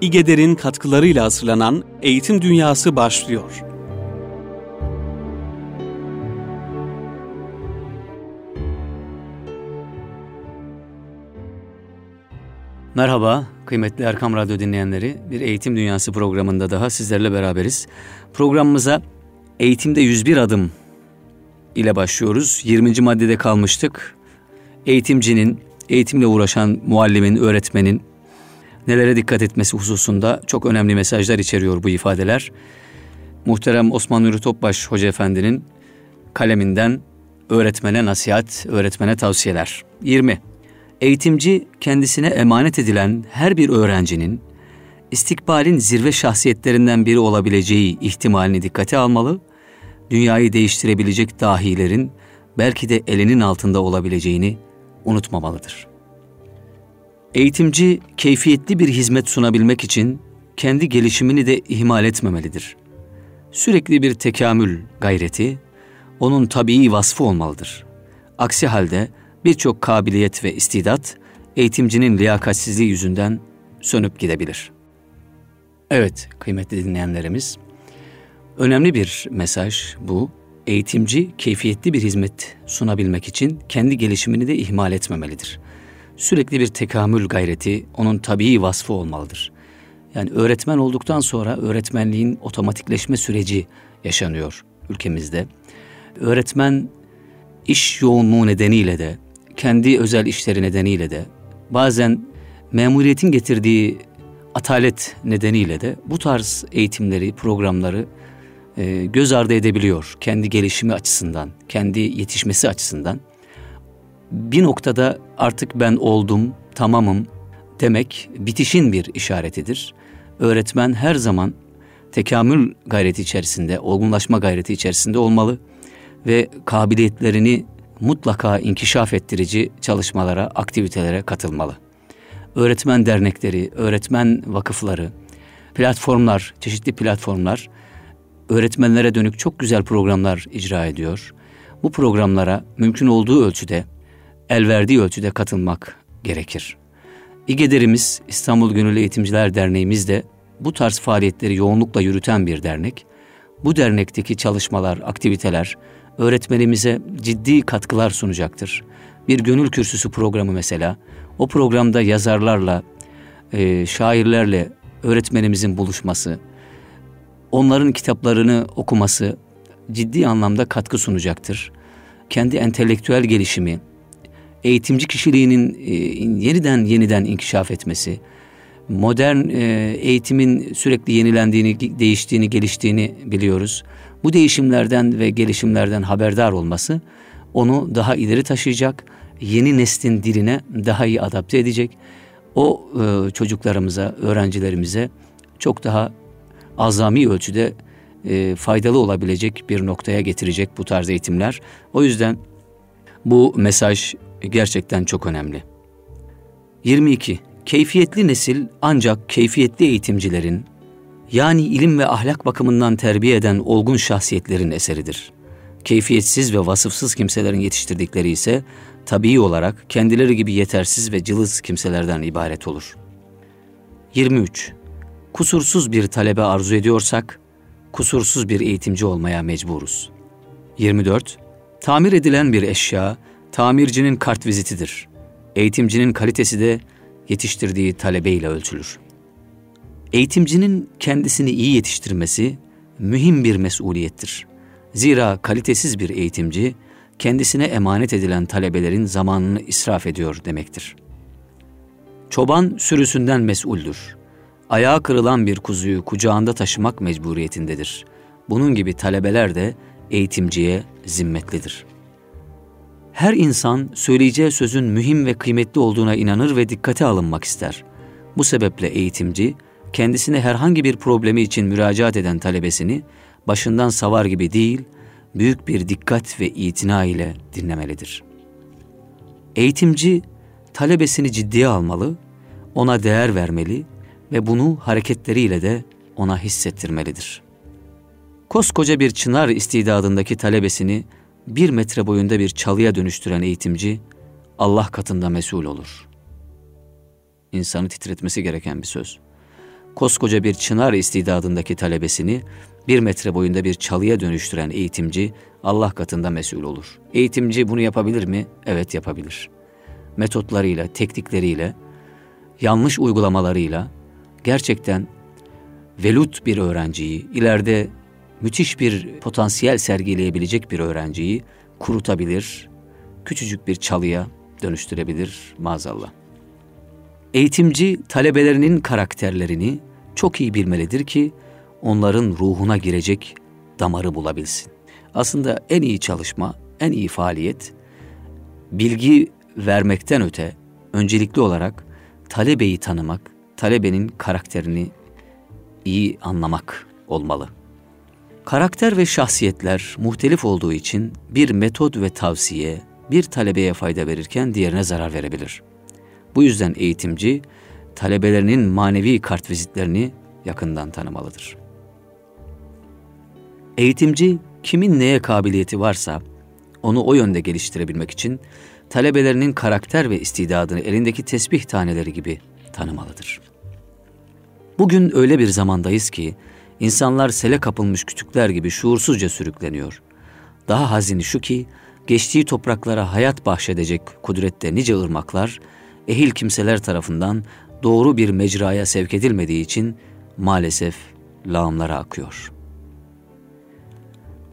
İGEDER'in katkılarıyla hazırlanan Eğitim Dünyası başlıyor. Merhaba kıymetli Erkam Radyo dinleyenleri. Bir Eğitim Dünyası programında daha sizlerle beraberiz. Programımıza Eğitimde 101 adım ile başlıyoruz. 20. maddede kalmıştık. Eğitimcinin, eğitimle uğraşan muallimin, öğretmenin nelere dikkat etmesi hususunda çok önemli mesajlar içeriyor bu ifadeler. Muhterem Osman Nuri Topbaş Hoca Efendi'nin kaleminden öğretmene nasihat, öğretmene tavsiyeler. 20. Eğitimci kendisine emanet edilen her bir öğrencinin istikbalin zirve şahsiyetlerinden biri olabileceği ihtimalini dikkate almalı, dünyayı değiştirebilecek dahilerin belki de elinin altında olabileceğini unutmamalıdır. Eğitimci keyfiyetli bir hizmet sunabilmek için kendi gelişimini de ihmal etmemelidir. Sürekli bir tekamül gayreti onun tabii vasfı olmalıdır. Aksi halde birçok kabiliyet ve istidat eğitimcinin liyakatsizliği yüzünden sönüp gidebilir. Evet kıymetli dinleyenlerimiz, önemli bir mesaj bu. Eğitimci keyfiyetli bir hizmet sunabilmek için kendi gelişimini de ihmal etmemelidir. Sürekli bir tekamül gayreti onun tabii vasfı olmalıdır. Yani öğretmen olduktan sonra öğretmenliğin otomatikleşme süreci yaşanıyor ülkemizde. Öğretmen iş yoğunluğu nedeniyle de kendi özel işleri nedeniyle de bazen memuriyetin getirdiği atalet nedeniyle de bu tarz eğitimleri, programları e, göz ardı edebiliyor. Kendi gelişimi açısından, kendi yetişmesi açısından. Bir noktada artık ben oldum, tamamım demek bitişin bir işaretidir. Öğretmen her zaman tekamül gayreti içerisinde, olgunlaşma gayreti içerisinde olmalı ve kabiliyetlerini mutlaka inkişaf ettirici çalışmalara, aktivitelere katılmalı. Öğretmen dernekleri, öğretmen vakıfları, platformlar, çeşitli platformlar öğretmenlere dönük çok güzel programlar icra ediyor. Bu programlara mümkün olduğu ölçüde, el verdiği ölçüde katılmak gerekir. İGEDER'imiz İstanbul Gönüllü Eğitimciler Derneğimiz de bu tarz faaliyetleri yoğunlukla yürüten bir dernek. Bu dernekteki çalışmalar, aktiviteler öğretmenimize ciddi katkılar sunacaktır. Bir gönül kürsüsü programı mesela, o programda yazarlarla, e, şairlerle öğretmenimizin buluşması, onların kitaplarını okuması ciddi anlamda katkı sunacaktır. Kendi entelektüel gelişimi, eğitimci kişiliğinin e, yeniden yeniden inkişaf etmesi, modern e, eğitimin sürekli yenilendiğini, değiştiğini, geliştiğini biliyoruz. Bu değişimlerden ve gelişimlerden haberdar olması onu daha ileri taşıyacak, yeni neslin diline daha iyi adapte edecek. O e, çocuklarımıza, öğrencilerimize çok daha azami ölçüde e, faydalı olabilecek bir noktaya getirecek bu tarz eğitimler. O yüzden bu mesaj gerçekten çok önemli. 22. Keyfiyetli nesil ancak keyfiyetli eğitimcilerin yani ilim ve ahlak bakımından terbiye eden olgun şahsiyetlerin eseridir. Keyfiyetsiz ve vasıfsız kimselerin yetiştirdikleri ise tabii olarak kendileri gibi yetersiz ve cılız kimselerden ibaret olur. 23. Kusursuz bir talebe arzu ediyorsak, kusursuz bir eğitimci olmaya mecburuz. 24. Tamir edilen bir eşya, tamircinin kart vizitidir. Eğitimcinin kalitesi de yetiştirdiği talebeyle ölçülür. Eğitimcinin kendisini iyi yetiştirmesi mühim bir mesuliyettir. Zira kalitesiz bir eğitimci kendisine emanet edilen talebelerin zamanını israf ediyor demektir. Çoban sürüsünden mesuldür. Ayağı kırılan bir kuzuyu kucağında taşımak mecburiyetindedir. Bunun gibi talebeler de eğitimciye zimmetlidir. Her insan söyleyeceği sözün mühim ve kıymetli olduğuna inanır ve dikkate alınmak ister. Bu sebeple eğitimci, kendisine herhangi bir problemi için müracaat eden talebesini başından savar gibi değil, büyük bir dikkat ve itina ile dinlemelidir. Eğitimci talebesini ciddiye almalı, ona değer vermeli ve bunu hareketleriyle de ona hissettirmelidir. Koskoca bir çınar istidadındaki talebesini bir metre boyunda bir çalıya dönüştüren eğitimci Allah katında mesul olur. İnsanı titretmesi gereken bir söz. koskoca bir çınar istidadındaki talebesini bir metre boyunda bir çalıya dönüştüren eğitimci Allah katında mesul olur. Eğitimci bunu yapabilir mi? Evet yapabilir. Metotlarıyla, teknikleriyle, yanlış uygulamalarıyla gerçekten velut bir öğrenciyi, ileride müthiş bir potansiyel sergileyebilecek bir öğrenciyi kurutabilir, küçücük bir çalıya dönüştürebilir maazallah. Eğitimci talebelerinin karakterlerini çok iyi bilmelidir ki onların ruhuna girecek damarı bulabilsin. Aslında en iyi çalışma, en iyi faaliyet bilgi vermekten öte öncelikli olarak talebeyi tanımak, talebenin karakterini iyi anlamak olmalı. Karakter ve şahsiyetler muhtelif olduğu için bir metod ve tavsiye bir talebeye fayda verirken diğerine zarar verebilir. Bu yüzden eğitimci talebelerinin manevi kartvizitlerini yakından tanımalıdır. Eğitimci kimin neye kabiliyeti varsa onu o yönde geliştirebilmek için talebelerinin karakter ve istidadını elindeki tesbih taneleri gibi tanımalıdır. Bugün öyle bir zamandayız ki insanlar sele kapılmış kütükler gibi şuursuzca sürükleniyor. Daha hazini şu ki geçtiği topraklara hayat bahşedecek kudrette nice ırmaklar ehil kimseler tarafından doğru bir mecraya sevk edilmediği için maalesef lağımlara akıyor.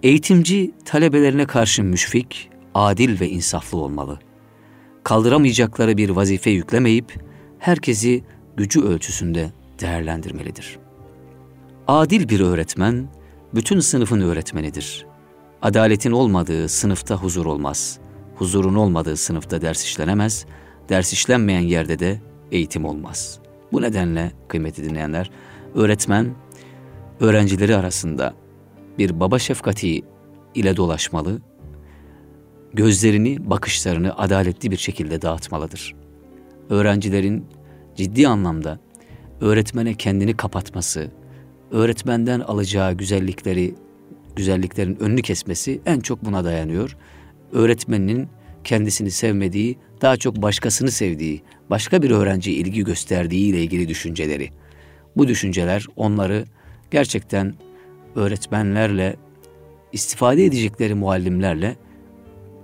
Eğitimci talebelerine karşı müşfik, adil ve insaflı olmalı. Kaldıramayacakları bir vazife yüklemeyip herkesi gücü ölçüsünde değerlendirmelidir. Adil bir öğretmen bütün sınıfın öğretmenidir. Adaletin olmadığı sınıfta huzur olmaz. Huzurun olmadığı sınıfta ders işlenemez. Ders işlenmeyen yerde de eğitim olmaz. Bu nedenle kıymetli dinleyenler, öğretmen öğrencileri arasında bir baba şefkati ile dolaşmalı, gözlerini, bakışlarını adaletli bir şekilde dağıtmalıdır. Öğrencilerin ciddi anlamda öğretmene kendini kapatması, öğretmenden alacağı güzellikleri, güzelliklerin önünü kesmesi en çok buna dayanıyor. Öğretmeninin kendisini sevmediği, daha çok başkasını sevdiği, başka bir öğrenciye ilgi gösterdiği ile ilgili düşünceleri. Bu düşünceler onları gerçekten öğretmenlerle, istifade edecekleri muallimlerle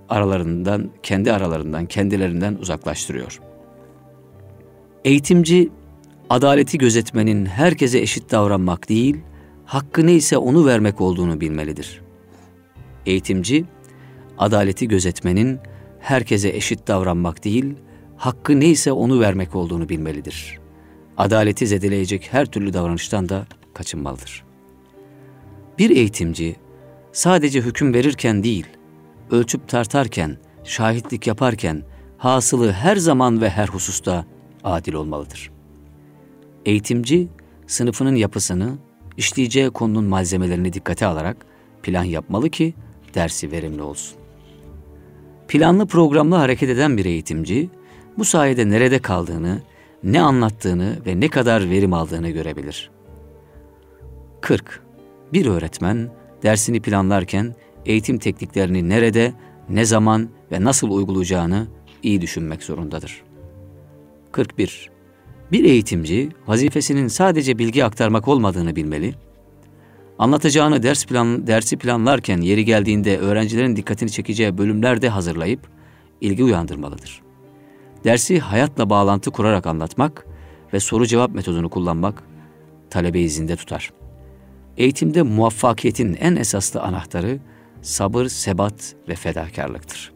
aralarından, kendi aralarından, kendilerinden uzaklaştırıyor. Eğitimci, adaleti gözetmenin herkese eşit davranmak değil, hakkı neyse onu vermek olduğunu bilmelidir. Eğitimci, adaleti gözetmenin herkese eşit davranmak değil, hakkı neyse onu vermek olduğunu bilmelidir. Adaleti zedeleyecek her türlü davranıştan da kaçınmalıdır. Bir eğitimci sadece hüküm verirken değil, ölçüp tartarken, şahitlik yaparken hasılı her zaman ve her hususta adil olmalıdır. Eğitimci sınıfının yapısını, işleyeceği konunun malzemelerini dikkate alarak plan yapmalı ki dersi verimli olsun. Planlı programlı hareket eden bir eğitimci bu sayede nerede kaldığını, ne anlattığını ve ne kadar verim aldığını görebilir. 40. Bir öğretmen dersini planlarken eğitim tekniklerini nerede, ne zaman ve nasıl uygulayacağını iyi düşünmek zorundadır. 41. Bir eğitimci vazifesinin sadece bilgi aktarmak olmadığını bilmeli. Anlatacağını ders plan, dersi planlarken yeri geldiğinde öğrencilerin dikkatini çekeceği bölümlerde hazırlayıp ilgi uyandırmalıdır. Dersi hayatla bağlantı kurarak anlatmak ve soru cevap metodunu kullanmak talebe izinde tutar. Eğitimde muvaffakiyetin en esaslı anahtarı sabır, sebat ve fedakarlıktır.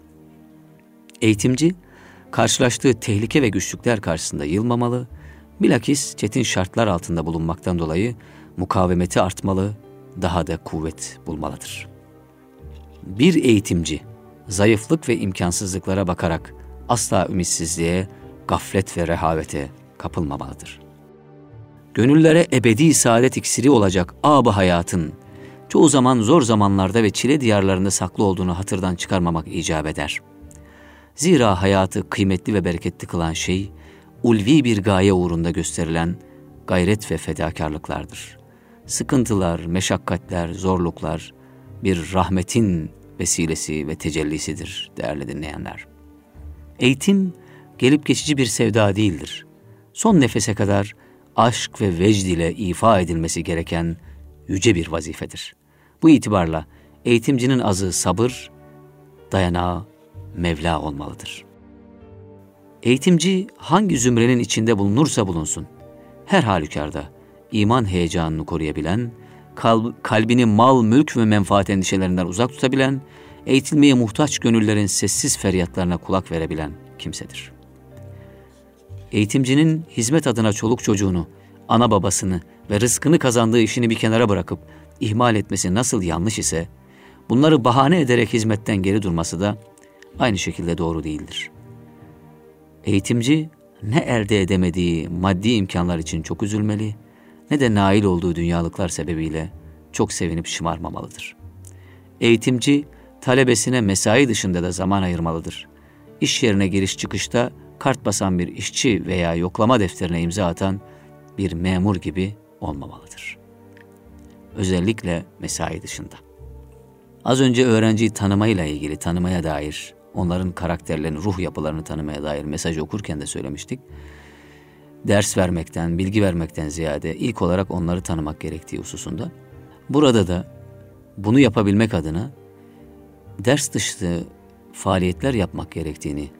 Eğitimci, karşılaştığı tehlike ve güçlükler karşısında yılmamalı, bilakis çetin şartlar altında bulunmaktan dolayı mukavemeti artmalı, daha da kuvvet bulmalıdır. Bir eğitimci, zayıflık ve imkansızlıklara bakarak asla ümitsizliğe, gaflet ve rehavete kapılmamalıdır. Gönüllere ebedi saadet iksiri olacak ab hayatın, çoğu zaman zor zamanlarda ve çile diyarlarında saklı olduğunu hatırdan çıkarmamak icap eder. Zira hayatı kıymetli ve bereketli kılan şey, ulvi bir gaye uğrunda gösterilen gayret ve fedakarlıklardır. Sıkıntılar, meşakkatler, zorluklar bir rahmetin vesilesi ve tecellisidir değerli dinleyenler. Eğitim gelip geçici bir sevda değildir. Son nefese kadar aşk ve vecd ile ifa edilmesi gereken yüce bir vazifedir. Bu itibarla eğitimcinin azı sabır, dayanağı Mevla olmalıdır. Eğitimci hangi zümrenin içinde bulunursa bulunsun, her halükarda iman heyecanını koruyabilen, kalbini mal, mülk ve menfaat endişelerinden uzak tutabilen, eğitilmeye muhtaç gönüllerin sessiz feryatlarına kulak verebilen kimsedir. Eğitimcinin hizmet adına çoluk çocuğunu, ana babasını ve rızkını kazandığı işini bir kenara bırakıp ihmal etmesi nasıl yanlış ise, bunları bahane ederek hizmetten geri durması da aynı şekilde doğru değildir. Eğitimci ne elde edemediği maddi imkanlar için çok üzülmeli, ne de nail olduğu dünyalıklar sebebiyle çok sevinip şımarmamalıdır. Eğitimci, talebesine mesai dışında da zaman ayırmalıdır. İş yerine giriş çıkışta kart basan bir işçi veya yoklama defterine imza atan bir memur gibi olmamalıdır. Özellikle mesai dışında. Az önce öğrenciyi tanımayla ilgili, tanımaya dair, onların karakterlerini, ruh yapılarını tanımaya dair mesaj okurken de söylemiştik. Ders vermekten, bilgi vermekten ziyade ilk olarak onları tanımak gerektiği hususunda. Burada da bunu yapabilmek adına ders dışı faaliyetler yapmak gerektiğini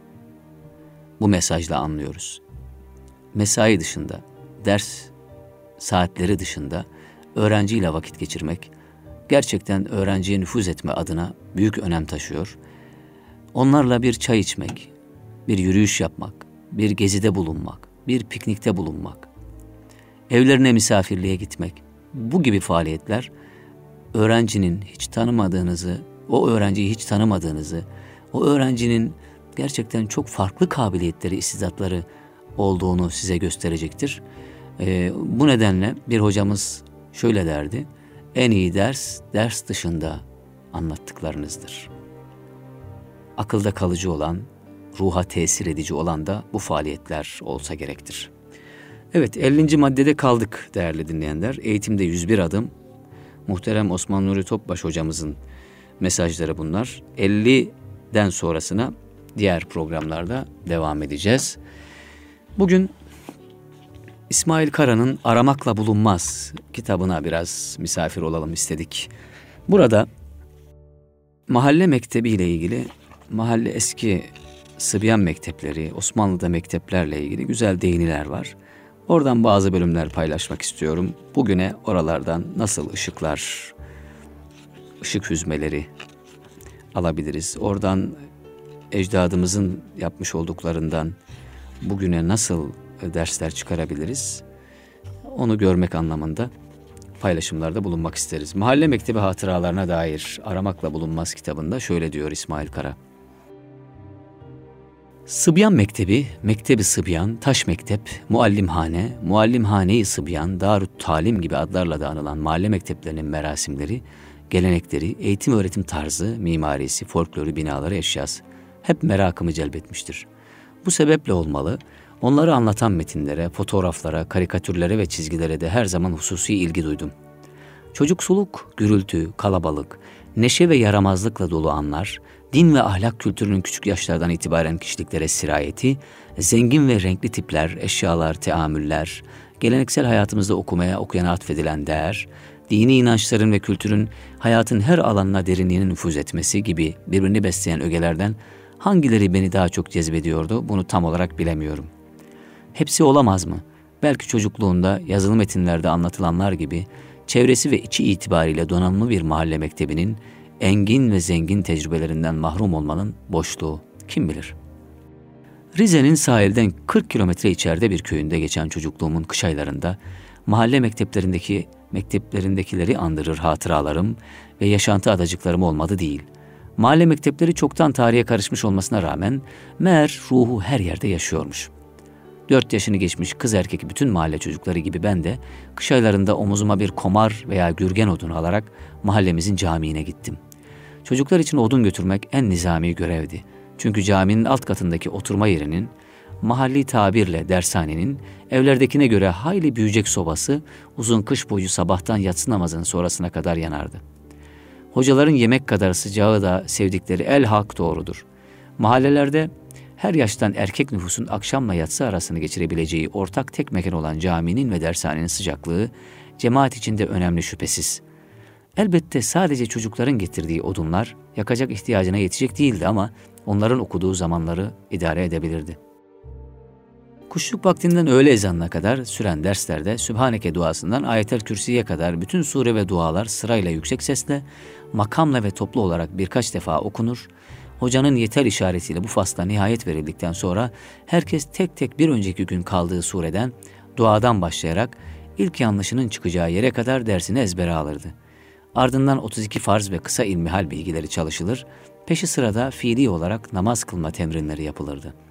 bu mesajla anlıyoruz. Mesai dışında, ders saatleri dışında öğrenciyle vakit geçirmek gerçekten öğrenciye nüfuz etme adına büyük önem taşıyor. Onlarla bir çay içmek, bir yürüyüş yapmak, bir gezide bulunmak, bir piknikte bulunmak, evlerine misafirliğe gitmek, bu gibi faaliyetler öğrencinin hiç tanımadığınızı, o öğrenciyi hiç tanımadığınızı, o öğrencinin gerçekten çok farklı kabiliyetleri, istidatları olduğunu size gösterecektir. E, bu nedenle bir hocamız şöyle derdi, en iyi ders, ders dışında anlattıklarınızdır. Akılda kalıcı olan, ruha tesir edici olan da bu faaliyetler olsa gerektir. Evet 50. maddede kaldık değerli dinleyenler. Eğitimde 101 adım. Muhterem Osman Nuri Topbaş hocamızın mesajları bunlar. 50'den sonrasına diğer programlarda devam edeceğiz. Bugün İsmail Kara'nın Aramakla Bulunmaz kitabına biraz misafir olalım istedik. Burada mahalle mektebi ile ilgili mahalle eski Sıbyan mektepleri, Osmanlı'da mekteplerle ilgili güzel değiniler var. Oradan bazı bölümler paylaşmak istiyorum. Bugüne oralardan nasıl ışıklar, ışık hüzmeleri alabiliriz? Oradan ecdadımızın yapmış olduklarından bugüne nasıl dersler çıkarabiliriz? Onu görmek anlamında paylaşımlarda bulunmak isteriz. Mahalle Mektebi hatıralarına dair Aramakla Bulunmaz kitabında şöyle diyor İsmail Kara. Sıbyan Mektebi, Mektebi Sıbyan, Taş Mektep, Muallimhane, Muallimhane-i Sıbyan, Darut Talim gibi adlarla da anılan mahalle mekteplerinin merasimleri, gelenekleri, eğitim öğretim tarzı, mimarisi, folkloru, binaları, eşyası hep merakımı celbetmiştir. Bu sebeple olmalı, onları anlatan metinlere, fotoğraflara, karikatürlere ve çizgilere de her zaman hususi ilgi duydum. Çocuksuluk, gürültü, kalabalık, neşe ve yaramazlıkla dolu anlar, din ve ahlak kültürünün küçük yaşlardan itibaren kişiliklere sirayeti, zengin ve renkli tipler, eşyalar, teamüller, geleneksel hayatımızda okumaya, okuyana atfedilen değer, dini inançların ve kültürün hayatın her alanına derinliğine nüfuz etmesi gibi birbirini besleyen ögelerden hangileri beni daha çok cezbediyordu bunu tam olarak bilemiyorum. Hepsi olamaz mı? Belki çocukluğunda yazılı metinlerde anlatılanlar gibi çevresi ve içi itibariyle donanımlı bir mahalle mektebinin engin ve zengin tecrübelerinden mahrum olmanın boşluğu kim bilir? Rize'nin sahilden 40 kilometre içeride bir köyünde geçen çocukluğumun kış aylarında mahalle mekteplerindeki mekteplerindekileri andırır hatıralarım ve yaşantı adacıklarım olmadı değil. Mahalle mektepleri çoktan tarihe karışmış olmasına rağmen meğer ruhu her yerde yaşıyormuş. Dört yaşını geçmiş kız erkek bütün mahalle çocukları gibi ben de kış aylarında omuzuma bir komar veya gürgen odunu alarak mahallemizin camiine gittim. Çocuklar için odun götürmek en nizami görevdi. Çünkü caminin alt katındaki oturma yerinin, mahalli tabirle dershanenin, evlerdekine göre hayli büyüyecek sobası uzun kış boyu sabahtan yatsı namazının sonrasına kadar yanardı. Hocaların yemek kadar sıcağı da sevdikleri el hak doğrudur. Mahallelerde her yaştan erkek nüfusun akşamla yatsı arasını geçirebileceği ortak tek mekan olan caminin ve dershanenin sıcaklığı cemaat içinde önemli şüphesiz. Elbette sadece çocukların getirdiği odunlar yakacak ihtiyacına yetecek değildi ama onların okuduğu zamanları idare edebilirdi. Kuşluk vaktinden öğle ezanına kadar süren derslerde Sübhaneke duasından Ayetel Kürsi'ye kadar bütün sure ve dualar sırayla yüksek sesle, makamla ve toplu olarak birkaç defa okunur. Hocanın yeter işaretiyle bu fasla nihayet verildikten sonra herkes tek tek bir önceki gün kaldığı sureden, duadan başlayarak ilk yanlışının çıkacağı yere kadar dersini ezbere alırdı. Ardından 32 farz ve kısa ilmihal bilgileri çalışılır, peşi sırada fiili olarak namaz kılma temrinleri yapılırdı.''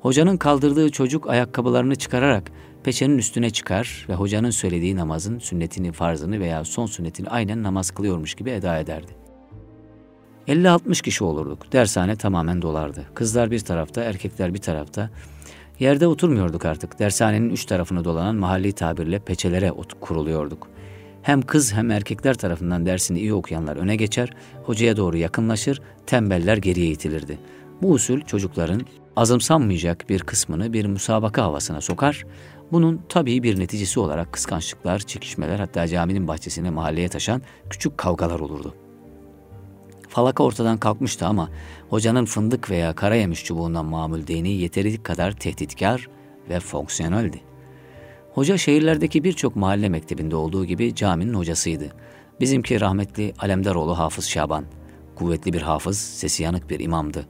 Hocanın kaldırdığı çocuk ayakkabılarını çıkararak peçenin üstüne çıkar ve hocanın söylediği namazın sünnetini, farzını veya son sünnetini aynen namaz kılıyormuş gibi eda ederdi. 50-60 kişi olurduk. Dershane tamamen dolardı. Kızlar bir tarafta, erkekler bir tarafta. Yerde oturmuyorduk artık. Dershanenin üç tarafını dolanan mahalli tabirle peçelere kuruluyorduk. Hem kız hem erkekler tarafından dersini iyi okuyanlar öne geçer, hocaya doğru yakınlaşır, tembeller geriye itilirdi. Bu usul çocukların azımsanmayacak bir kısmını bir müsabaka havasına sokar. Bunun tabii bir neticesi olarak kıskançlıklar, çekişmeler hatta caminin bahçesine mahalleye taşan küçük kavgalar olurdu. Falaka ortadan kalkmıştı ama hocanın fındık veya kara yemiş çubuğundan mamul değneği yeteri kadar tehditkar ve fonksiyoneldi. Hoca şehirlerdeki birçok mahalle mektebinde olduğu gibi caminin hocasıydı. Bizimki rahmetli Alemdaroğlu Hafız Şaban. Kuvvetli bir hafız, sesi yanık bir imamdı.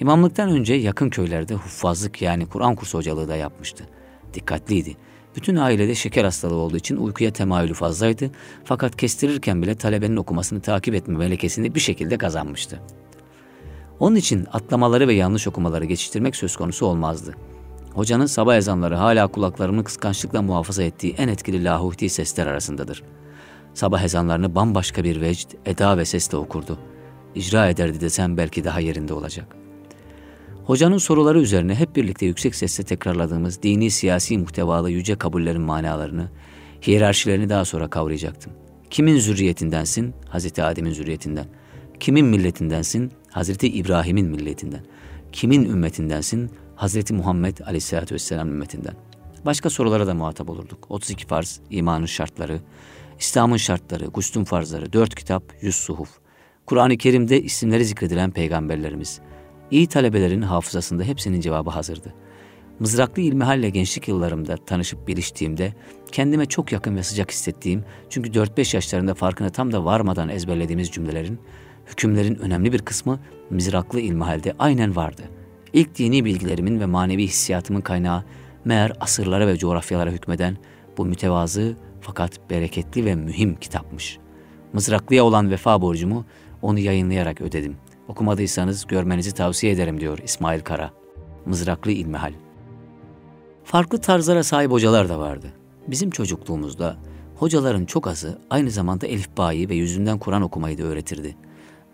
İmamlıktan önce yakın köylerde huffazlık yani Kur'an kursu hocalığı da yapmıştı. Dikkatliydi. Bütün ailede şeker hastalığı olduğu için uykuya temayülü fazlaydı fakat kestirirken bile talebenin okumasını takip etme melekesini bir şekilde kazanmıştı. Onun için atlamaları ve yanlış okumaları geçiştirmek söz konusu olmazdı. Hocanın sabah ezanları hala kulaklarımı kıskançlıkla muhafaza ettiği en etkili lahuti sesler arasındadır. Sabah ezanlarını bambaşka bir vecd, eda ve sesle okurdu. İcra ederdi desem belki daha yerinde olacak. Hocanın soruları üzerine hep birlikte yüksek sesle tekrarladığımız dini siyasi muhtevalı yüce kabullerin manalarını, hiyerarşilerini daha sonra kavrayacaktım. Kimin zürriyetindensin? Hazreti Adem'in zürriyetinden. Kimin milletindensin? Hazreti İbrahim'in milletinden. Kimin ümmetindensin? Hazreti Muhammed Aleyhisselatü Vesselam ümmetinden. Başka sorulara da muhatap olurduk. 32 farz, imanın şartları, İslam'ın şartları, guslün farzları, dört kitap, yüz suhuf. Kur'an-ı Kerim'de isimleri zikredilen peygamberlerimiz, İyi talebelerin hafızasında hepsinin cevabı hazırdı. Mızraklı ilmihalle gençlik yıllarımda tanışıp geliştiğimde kendime çok yakın ve sıcak hissettiğim çünkü 4-5 yaşlarında farkına tam da varmadan ezberlediğimiz cümlelerin, hükümlerin önemli bir kısmı mızraklı ilmihalde aynen vardı. İlk dini bilgilerimin ve manevi hissiyatımın kaynağı meğer asırlara ve coğrafyalara hükmeden bu mütevazı fakat bereketli ve mühim kitapmış. Mızraklıya olan vefa borcumu onu yayınlayarak ödedim.'' Okumadıysanız görmenizi tavsiye ederim diyor İsmail Kara. Mızraklı İlmihal. Farklı tarzlara sahip hocalar da vardı. Bizim çocukluğumuzda hocaların çok azı aynı zamanda elifbayı ve yüzünden Kur'an okumayı da öğretirdi.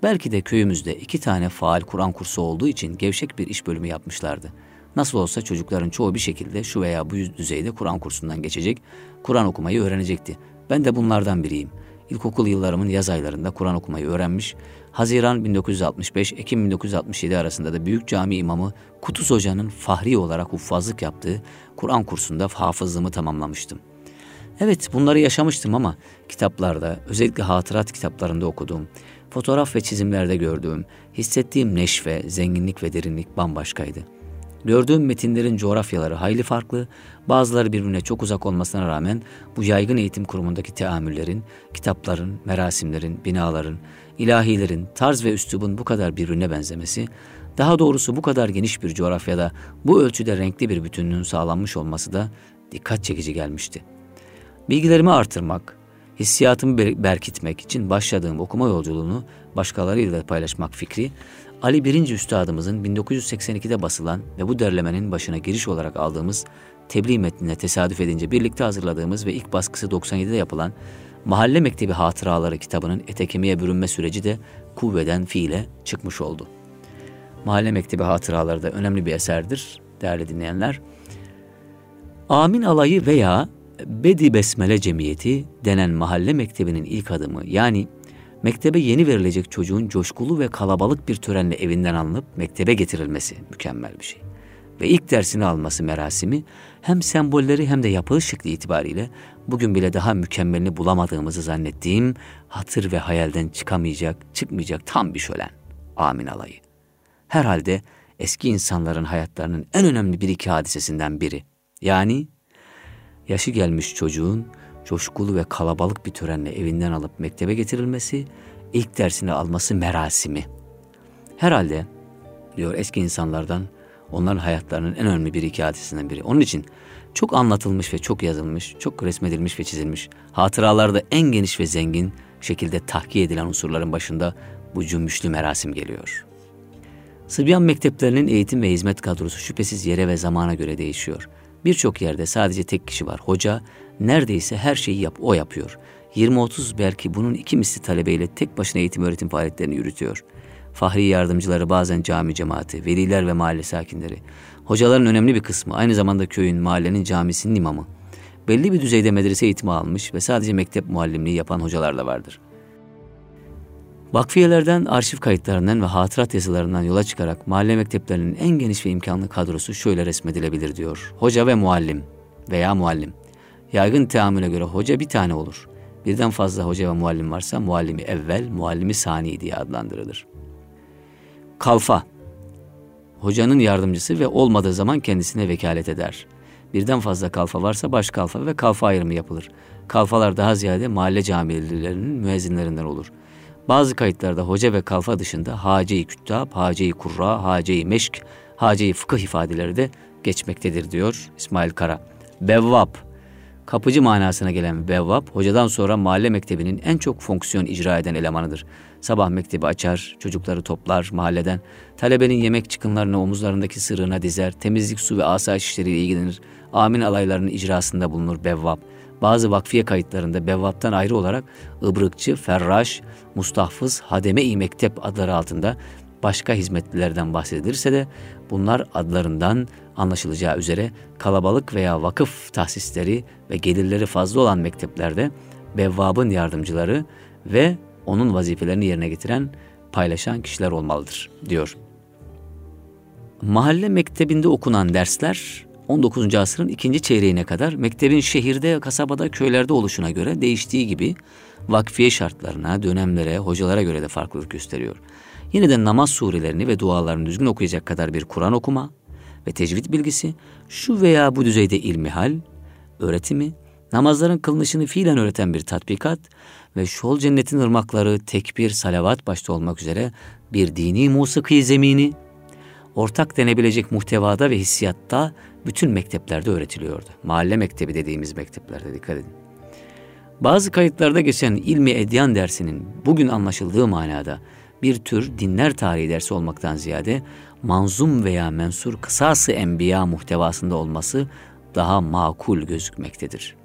Belki de köyümüzde iki tane faal Kur'an kursu olduğu için gevşek bir iş bölümü yapmışlardı. Nasıl olsa çocukların çoğu bir şekilde şu veya bu düzeyde Kur'an kursundan geçecek, Kur'an okumayı öğrenecekti. Ben de bunlardan biriyim. İlkokul yıllarımın yaz aylarında Kur'an okumayı öğrenmiş, Haziran 1965, Ekim 1967 arasında da Büyük Cami imamı Kutuz Hoca'nın fahri olarak huffazlık yaptığı Kur'an kursunda hafızlığımı tamamlamıştım. Evet bunları yaşamıştım ama kitaplarda, özellikle hatırat kitaplarında okuduğum, fotoğraf ve çizimlerde gördüğüm, hissettiğim neşve, zenginlik ve derinlik bambaşkaydı. Gördüğüm metinlerin coğrafyaları hayli farklı, bazıları birbirine çok uzak olmasına rağmen bu yaygın eğitim kurumundaki teamüllerin, kitapların, merasimlerin, binaların, ilahilerin, tarz ve üslubun bu kadar birbirine benzemesi, daha doğrusu bu kadar geniş bir coğrafyada bu ölçüde renkli bir bütünlüğün sağlanmış olması da dikkat çekici gelmişti. Bilgilerimi artırmak, hissiyatımı berkitmek için başladığım okuma yolculuğunu başkalarıyla paylaşmak fikri, Ali birinci Üstadımızın 1982'de basılan ve bu derlemenin başına giriş olarak aldığımız tebliğ metnine tesadüf edince birlikte hazırladığımız ve ilk baskısı 97'de yapılan Mahalle Mektebi Hatıraları kitabının ete kemiğe bürünme süreci de kuvveden fiile çıkmış oldu. Mahalle Mektebi Hatıraları da önemli bir eserdir değerli dinleyenler. Amin alayı veya Bedi Besmele Cemiyeti denen mahalle mektebinin ilk adımı yani Mektebe yeni verilecek çocuğun coşkulu ve kalabalık bir törenle evinden alınıp mektebe getirilmesi mükemmel bir şey. Ve ilk dersini alması merasimi hem sembolleri hem de yapılış şekli itibariyle bugün bile daha mükemmelini bulamadığımızı zannettiğim hatır ve hayalden çıkamayacak, çıkmayacak tam bir şölen. Amin alayı. Herhalde eski insanların hayatlarının en önemli bir iki hadisesinden biri. Yani yaşı gelmiş çocuğun coşkulu ve kalabalık bir törenle evinden alıp mektebe getirilmesi, ilk dersini alması merasimi. Herhalde diyor eski insanlardan onların hayatlarının en önemli bir iki hadisinden biri. Onun için çok anlatılmış ve çok yazılmış, çok resmedilmiş ve çizilmiş, hatıralarda en geniş ve zengin şekilde tahkiye edilen unsurların başında bu cümbüşlü merasim geliyor. Sıbyan mekteplerinin eğitim ve hizmet kadrosu şüphesiz yere ve zamana göre değişiyor. Birçok yerde sadece tek kişi var. Hoca neredeyse her şeyi yap, o yapıyor. 20-30 belki bunun iki misli talebeyle tek başına eğitim öğretim faaliyetlerini yürütüyor. Fahri yardımcıları bazen cami cemaati, veliler ve mahalle sakinleri. Hocaların önemli bir kısmı aynı zamanda köyün, mahallenin camisinin imamı. Belli bir düzeyde medrese eğitimi almış ve sadece mektep muallimliği yapan hocalar da vardır. Vakfiyelerden, arşiv kayıtlarından ve hatırat yazılarından yola çıkarak mahalle mekteplerinin en geniş ve imkanlı kadrosu şöyle resmedilebilir diyor. Hoca ve muallim veya muallim. Yaygın teamüle göre hoca bir tane olur. Birden fazla hoca ve muallim varsa muallimi evvel, muallimi sani diye adlandırılır. Kalfa Hocanın yardımcısı ve olmadığı zaman kendisine vekalet eder. Birden fazla kalfa varsa baş kalfa ve kalfa ayrımı yapılır. Kalfalar daha ziyade mahalle camilerinin müezzinlerinden olur. Bazı kayıtlarda hoca ve kalfa dışında hace-i küttab, hace-i kurra, hace-i meşk, hace-i fıkıh ifadeleri de geçmektedir diyor İsmail Kara. Bevvab, kapıcı manasına gelen bevvab, hocadan sonra mahalle mektebinin en çok fonksiyon icra eden elemanıdır. Sabah mektebi açar, çocukları toplar mahalleden, talebenin yemek çıkınlarını omuzlarındaki sırrına dizer, temizlik, su ve asayiş işleriyle ilgilenir, amin alaylarının icrasında bulunur bevvab. Bazı vakfiye kayıtlarında bevvaptan ayrı olarak ıbrıkçı, ferraş, mustahfız, hademe-i mektep adları altında başka hizmetlilerden bahsedilirse de bunlar adlarından anlaşılacağı üzere kalabalık veya vakıf tahsisleri ve gelirleri fazla olan mekteplerde bevvabın yardımcıları ve onun vazifelerini yerine getiren, paylaşan kişiler olmalıdır diyor. Mahalle mektebinde okunan dersler 19. asrın ikinci çeyreğine kadar mektebin şehirde, kasabada, köylerde oluşuna göre değiştiği gibi vakfiye şartlarına, dönemlere, hocalara göre de farklılık gösteriyor. Yine de namaz surelerini ve dualarını düzgün okuyacak kadar bir Kur'an okuma ve tecvid bilgisi, şu veya bu düzeyde ilmihal, öğretimi, namazların kılınışını fiilen öğreten bir tatbikat ve şol cennetin ırmakları, tekbir, salavat başta olmak üzere bir dini musiki zemini, ortak denebilecek muhtevada ve hissiyatta bütün mekteplerde öğretiliyordu. Mahalle mektebi dediğimiz mekteplerde dikkat edin. Bazı kayıtlarda geçen ilmi edyan dersinin bugün anlaşıldığı manada bir tür dinler tarihi dersi olmaktan ziyade manzum veya mensur kısası enbiya muhtevasında olması daha makul gözükmektedir.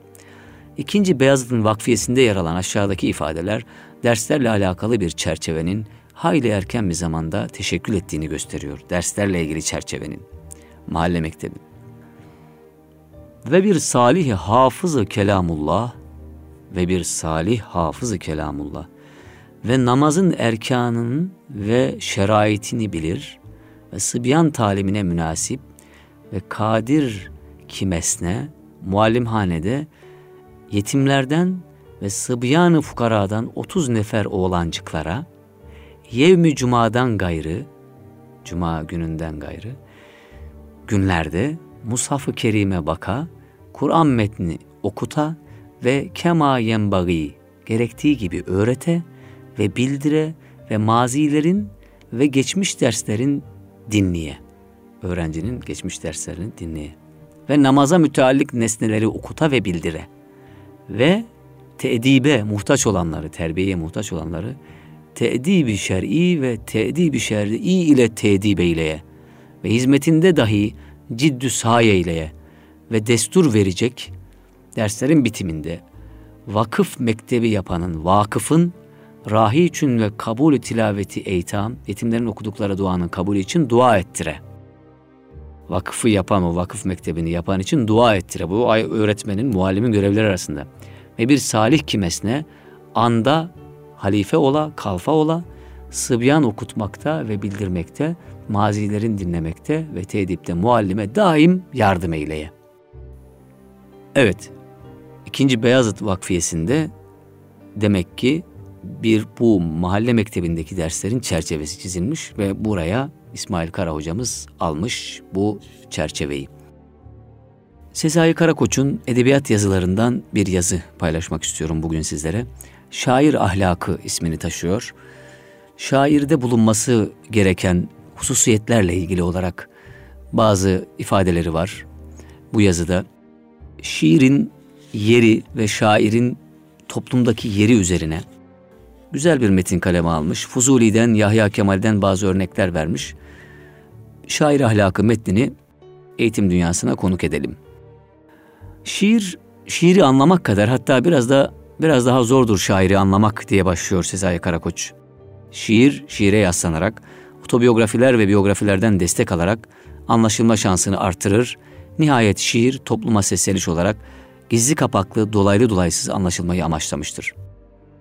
İkinci Beyazıt'ın vakfiyesinde yer alan aşağıdaki ifadeler derslerle alakalı bir çerçevenin hayli erken bir zamanda teşekkül ettiğini gösteriyor. Derslerle ilgili çerçevenin. Mahalle mektebi. Ve bir salih hafızı kelamullah ve bir salih hafızı kelamullah. Ve namazın erkanının ve şeraitini bilir ve sıbyan talimine münasip ve kadir kimesne muallimhanede yetimlerden ve sıbyanı fukaradan 30 nefer oğlancıklara yevmi cumadan gayrı cuma gününden gayrı günlerde Mushaf-ı Kerim'e baka, Kur'an metni okuta ve kema yenbagi gerektiği gibi öğrete ve bildire ve mazilerin ve geçmiş derslerin dinleye. Öğrencinin geçmiş derslerini dinleye. Ve namaza müteallik nesneleri okuta ve bildire. Ve teedibe muhtaç olanları, terbiyeye muhtaç olanları teedibi şer'i ve teedibi şer'i ile teedib eyleye ve hizmetinde dahi ciddü saye eyleye ve destur verecek derslerin bitiminde vakıf mektebi yapanın, vakıfın rahi için ve kabul tilaveti eytam, yetimlerin okudukları duanın kabulü için dua ettire. Vakıfı yapan o vakıf mektebini yapan için dua ettire. Bu öğretmenin, muallimin görevleri arasında. Ve bir salih kimesine anda halife ola, kalfa ola, sıbyan okutmakta ve bildirmekte, mazilerin dinlemekte ve tedipte muallime daim yardım eyleye. Evet, ikinci Beyazıt Vakfiyesi'nde demek ki bir bu mahalle mektebindeki derslerin çerçevesi çizilmiş ve buraya İsmail Kara hocamız almış bu çerçeveyi. Sezai Karakoç'un edebiyat yazılarından bir yazı paylaşmak istiyorum bugün sizlere. Şair ahlakı ismini taşıyor. Şairde bulunması gereken hususiyetlerle ilgili olarak bazı ifadeleri var bu yazıda. Şiirin yeri ve şairin toplumdaki yeri üzerine güzel bir metin kaleme almış. Fuzuli'den, Yahya Kemal'den bazı örnekler vermiş. Şair ahlakı metnini eğitim dünyasına konuk edelim. Şiir, şiiri anlamak kadar hatta biraz da biraz daha zordur şairi anlamak diye başlıyor Sezai Karakoç. Şiir, şiire yaslanarak, otobiyografiler ve biyografilerden destek alarak anlaşılma şansını artırır. Nihayet şiir topluma sesleniş olarak gizli kapaklı, dolaylı dolaysız anlaşılmayı amaçlamıştır.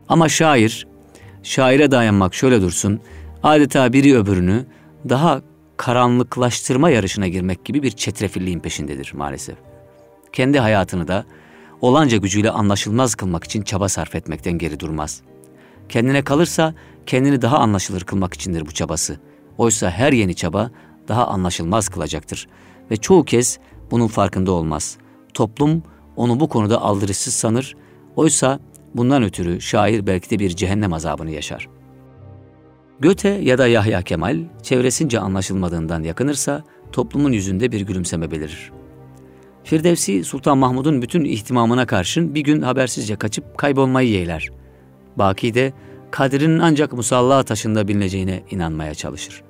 Ama şair, şaire dayanmak şöyle dursun, adeta biri öbürünü daha karanlıklaştırma yarışına girmek gibi bir çetrefilliğin peşindedir maalesef. Kendi hayatını da olanca gücüyle anlaşılmaz kılmak için çaba sarf etmekten geri durmaz. Kendine kalırsa kendini daha anlaşılır kılmak içindir bu çabası. Oysa her yeni çaba daha anlaşılmaz kılacaktır ve çoğu kez bunun farkında olmaz. Toplum onu bu konuda aldırışsız sanır. Oysa bundan ötürü şair belki de bir cehennem azabını yaşar. Göte ya da Yahya Kemal çevresince anlaşılmadığından yakınırsa toplumun yüzünde bir gülümseme belirir. Firdevsi Sultan Mahmud'un bütün ihtimamına karşın bir gün habersizce kaçıp kaybolmayı yeğler. Baki de Kadir'in ancak musalla taşında bilineceğine inanmaya çalışır.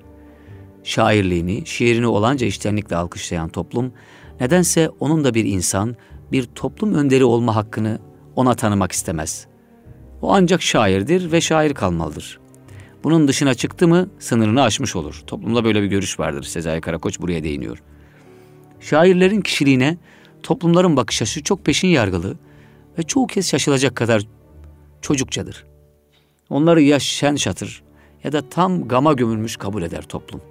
Şairliğini, şiirini olanca iştenlikle alkışlayan toplum, nedense onun da bir insan, bir toplum önderi olma hakkını ona tanımak istemez. O ancak şairdir ve şair kalmalıdır. Bunun dışına çıktı mı sınırını aşmış olur. Toplumda böyle bir görüş vardır. Sezai Karakoç buraya değiniyor. Şairlerin kişiliğine toplumların bakış açısı çok peşin yargılı ve çoğu kez şaşılacak kadar çocukçadır. Onları ya şen şatır ya da tam gama gömülmüş kabul eder toplum.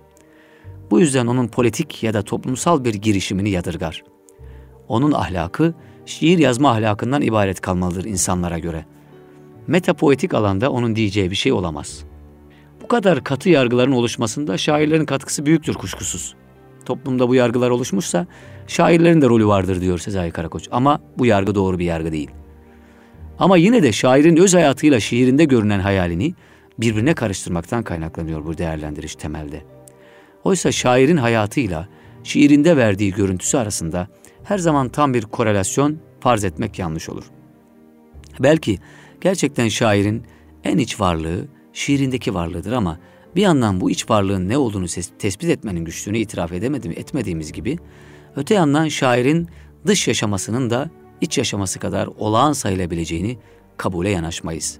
Bu yüzden onun politik ya da toplumsal bir girişimini yadırgar. Onun ahlakı şiir yazma ahlakından ibaret kalmalıdır insanlara göre. Metapoetik alanda onun diyeceği bir şey olamaz. Bu kadar katı yargıların oluşmasında şairlerin katkısı büyüktür kuşkusuz. Toplumda bu yargılar oluşmuşsa şairlerin de rolü vardır diyor Sezai Karakoç. Ama bu yargı doğru bir yargı değil. Ama yine de şairin öz hayatıyla şiirinde görünen hayalini birbirine karıştırmaktan kaynaklanıyor bu değerlendiriş temelde. Oysa şairin hayatıyla şiirinde verdiği görüntüsü arasında her zaman tam bir korelasyon farz etmek yanlış olur. Belki gerçekten şairin en iç varlığı şiirindeki varlığıdır ama bir yandan bu iç varlığın ne olduğunu tespit etmenin güçlüğünü itiraf edemedim, etmediğimiz gibi öte yandan şairin dış yaşamasının da iç yaşaması kadar olağan sayılabileceğini kabule yanaşmayız.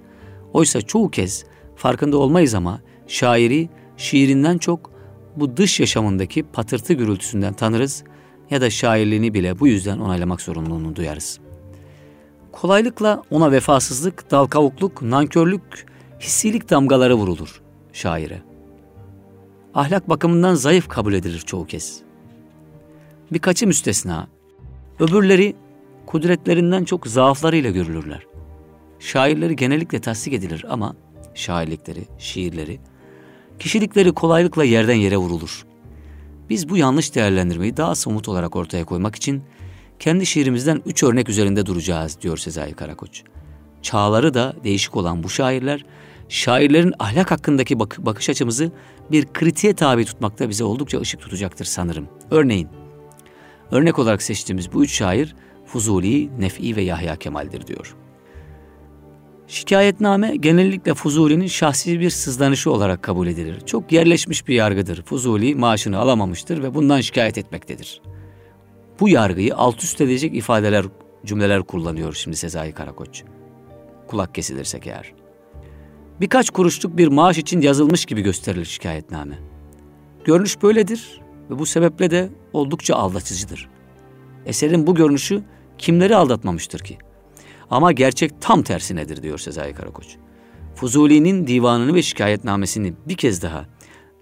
Oysa çoğu kez farkında olmayız ama şairi şiirinden çok bu dış yaşamındaki patırtı gürültüsünden tanırız ya da şairliğini bile bu yüzden onaylamak zorunluluğunu duyarız. Kolaylıkla ona vefasızlık, dalkavukluk, nankörlük, hissilik damgaları vurulur şaire. Ahlak bakımından zayıf kabul edilir çoğu kez. Birkaçı müstesna, öbürleri kudretlerinden çok zaaflarıyla görülürler. Şairleri genellikle tasdik edilir ama şairlikleri, şiirleri, kişilikleri kolaylıkla yerden yere vurulur. Biz bu yanlış değerlendirmeyi daha somut olarak ortaya koymak için kendi şiirimizden üç örnek üzerinde duracağız diyor Sezai Karakoç. Çağları da değişik olan bu şairler, şairlerin ahlak hakkındaki bak- bakış açımızı bir kritiğe tabi tutmakta bize oldukça ışık tutacaktır sanırım. Örneğin, örnek olarak seçtiğimiz bu üç şair Fuzuli, Nef'i ve Yahya Kemal'dir diyor. Şikayetname genellikle Fuzuli'nin şahsi bir sızlanışı olarak kabul edilir. Çok yerleşmiş bir yargıdır. Fuzuli maaşını alamamıştır ve bundan şikayet etmektedir. Bu yargıyı alt üst edecek ifadeler, cümleler kullanıyor şimdi Sezai Karakoç. Kulak kesilirsek eğer. Birkaç kuruşluk bir maaş için yazılmış gibi gösterilir şikayetname. Görünüş böyledir ve bu sebeple de oldukça aldatıcıdır. Eserin bu görünüşü kimleri aldatmamıştır ki? Ama gerçek tam tersinedir diyor Sezai Karakoç. Fuzuli'nin divanını ve şikayetnamesini bir kez daha,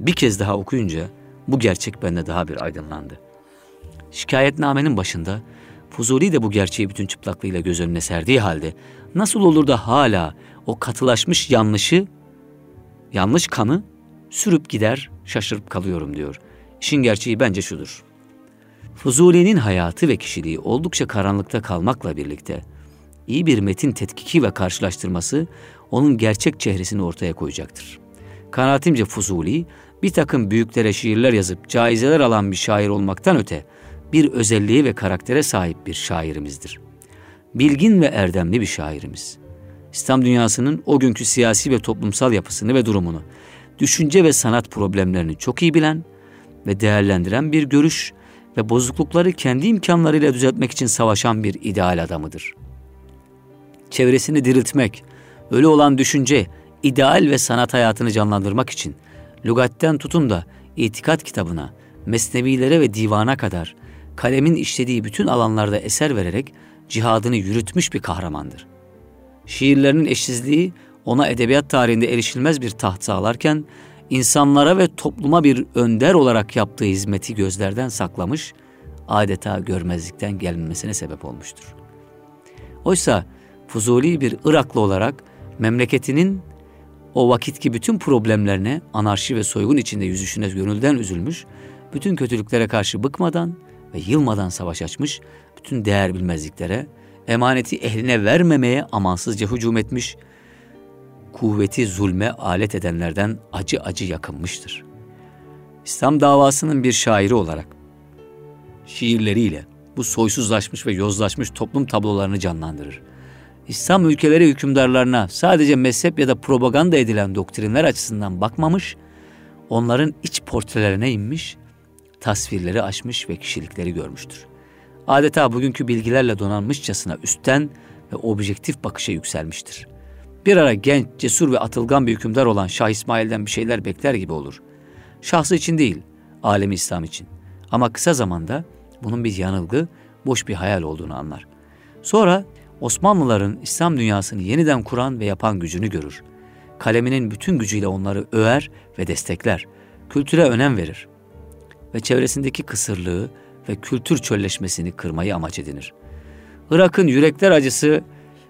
bir kez daha okuyunca bu gerçek bende daha bir aydınlandı. Şikayetnamenin başında Fuzuli de bu gerçeği bütün çıplaklığıyla göz önüne serdiği halde nasıl olur da hala o katılaşmış yanlışı, yanlış kanı sürüp gider şaşırıp kalıyorum diyor. İşin gerçeği bence şudur. Fuzuli'nin hayatı ve kişiliği oldukça karanlıkta kalmakla birlikte iyi bir metin tetkiki ve karşılaştırması onun gerçek çehresini ortaya koyacaktır. Kanaatimce Fuzuli bir takım büyüklere şiirler yazıp caizeler alan bir şair olmaktan öte bir özelliği ve karaktere sahip bir şairimizdir. Bilgin ve erdemli bir şairimiz. İslam dünyasının o günkü siyasi ve toplumsal yapısını ve durumunu, düşünce ve sanat problemlerini çok iyi bilen ve değerlendiren bir görüş ve bozuklukları kendi imkanlarıyla düzeltmek için savaşan bir ideal adamıdır. Çevresini diriltmek, ölü olan düşünce, ideal ve sanat hayatını canlandırmak için lügatten tutun da itikat kitabına, mesnevilere ve divana kadar kalemin işlediği bütün alanlarda eser vererek cihadını yürütmüş bir kahramandır. Şiirlerinin eşsizliği ona edebiyat tarihinde erişilmez bir taht sağlarken insanlara ve topluma bir önder olarak yaptığı hizmeti gözlerden saklamış, adeta görmezlikten gelmesine sebep olmuştur. Oysa Fuzuli bir Iraklı olarak memleketinin o vakitki bütün problemlerine, anarşi ve soygun içinde yüzüşüne gönülden üzülmüş, bütün kötülüklere karşı bıkmadan ve yılmadan savaş açmış, bütün değer bilmezliklere, emaneti ehline vermemeye amansızca hücum etmiş, kuvveti zulme alet edenlerden acı acı yakınmıştır. İslam davasının bir şairi olarak şiirleriyle bu soysuzlaşmış ve yozlaşmış toplum tablolarını canlandırır. İslam ülkeleri hükümdarlarına sadece mezhep ya da propaganda edilen doktrinler açısından bakmamış, onların iç portrelerine inmiş, tasvirleri açmış ve kişilikleri görmüştür. Adeta bugünkü bilgilerle donanmışçasına üstten ve objektif bakışa yükselmiştir. Bir ara genç, cesur ve atılgan bir hükümdar olan Şah İsmail'den bir şeyler bekler gibi olur. Şahsı için değil, alemi İslam için. Ama kısa zamanda bunun bir yanılgı, boş bir hayal olduğunu anlar. Sonra Osmanlıların İslam dünyasını yeniden kuran ve yapan gücünü görür. Kaleminin bütün gücüyle onları över ve destekler. Kültüre önem verir. Ve çevresindeki kısırlığı ve kültür çölleşmesini kırmayı amaç edinir. Irak'ın yürekler acısı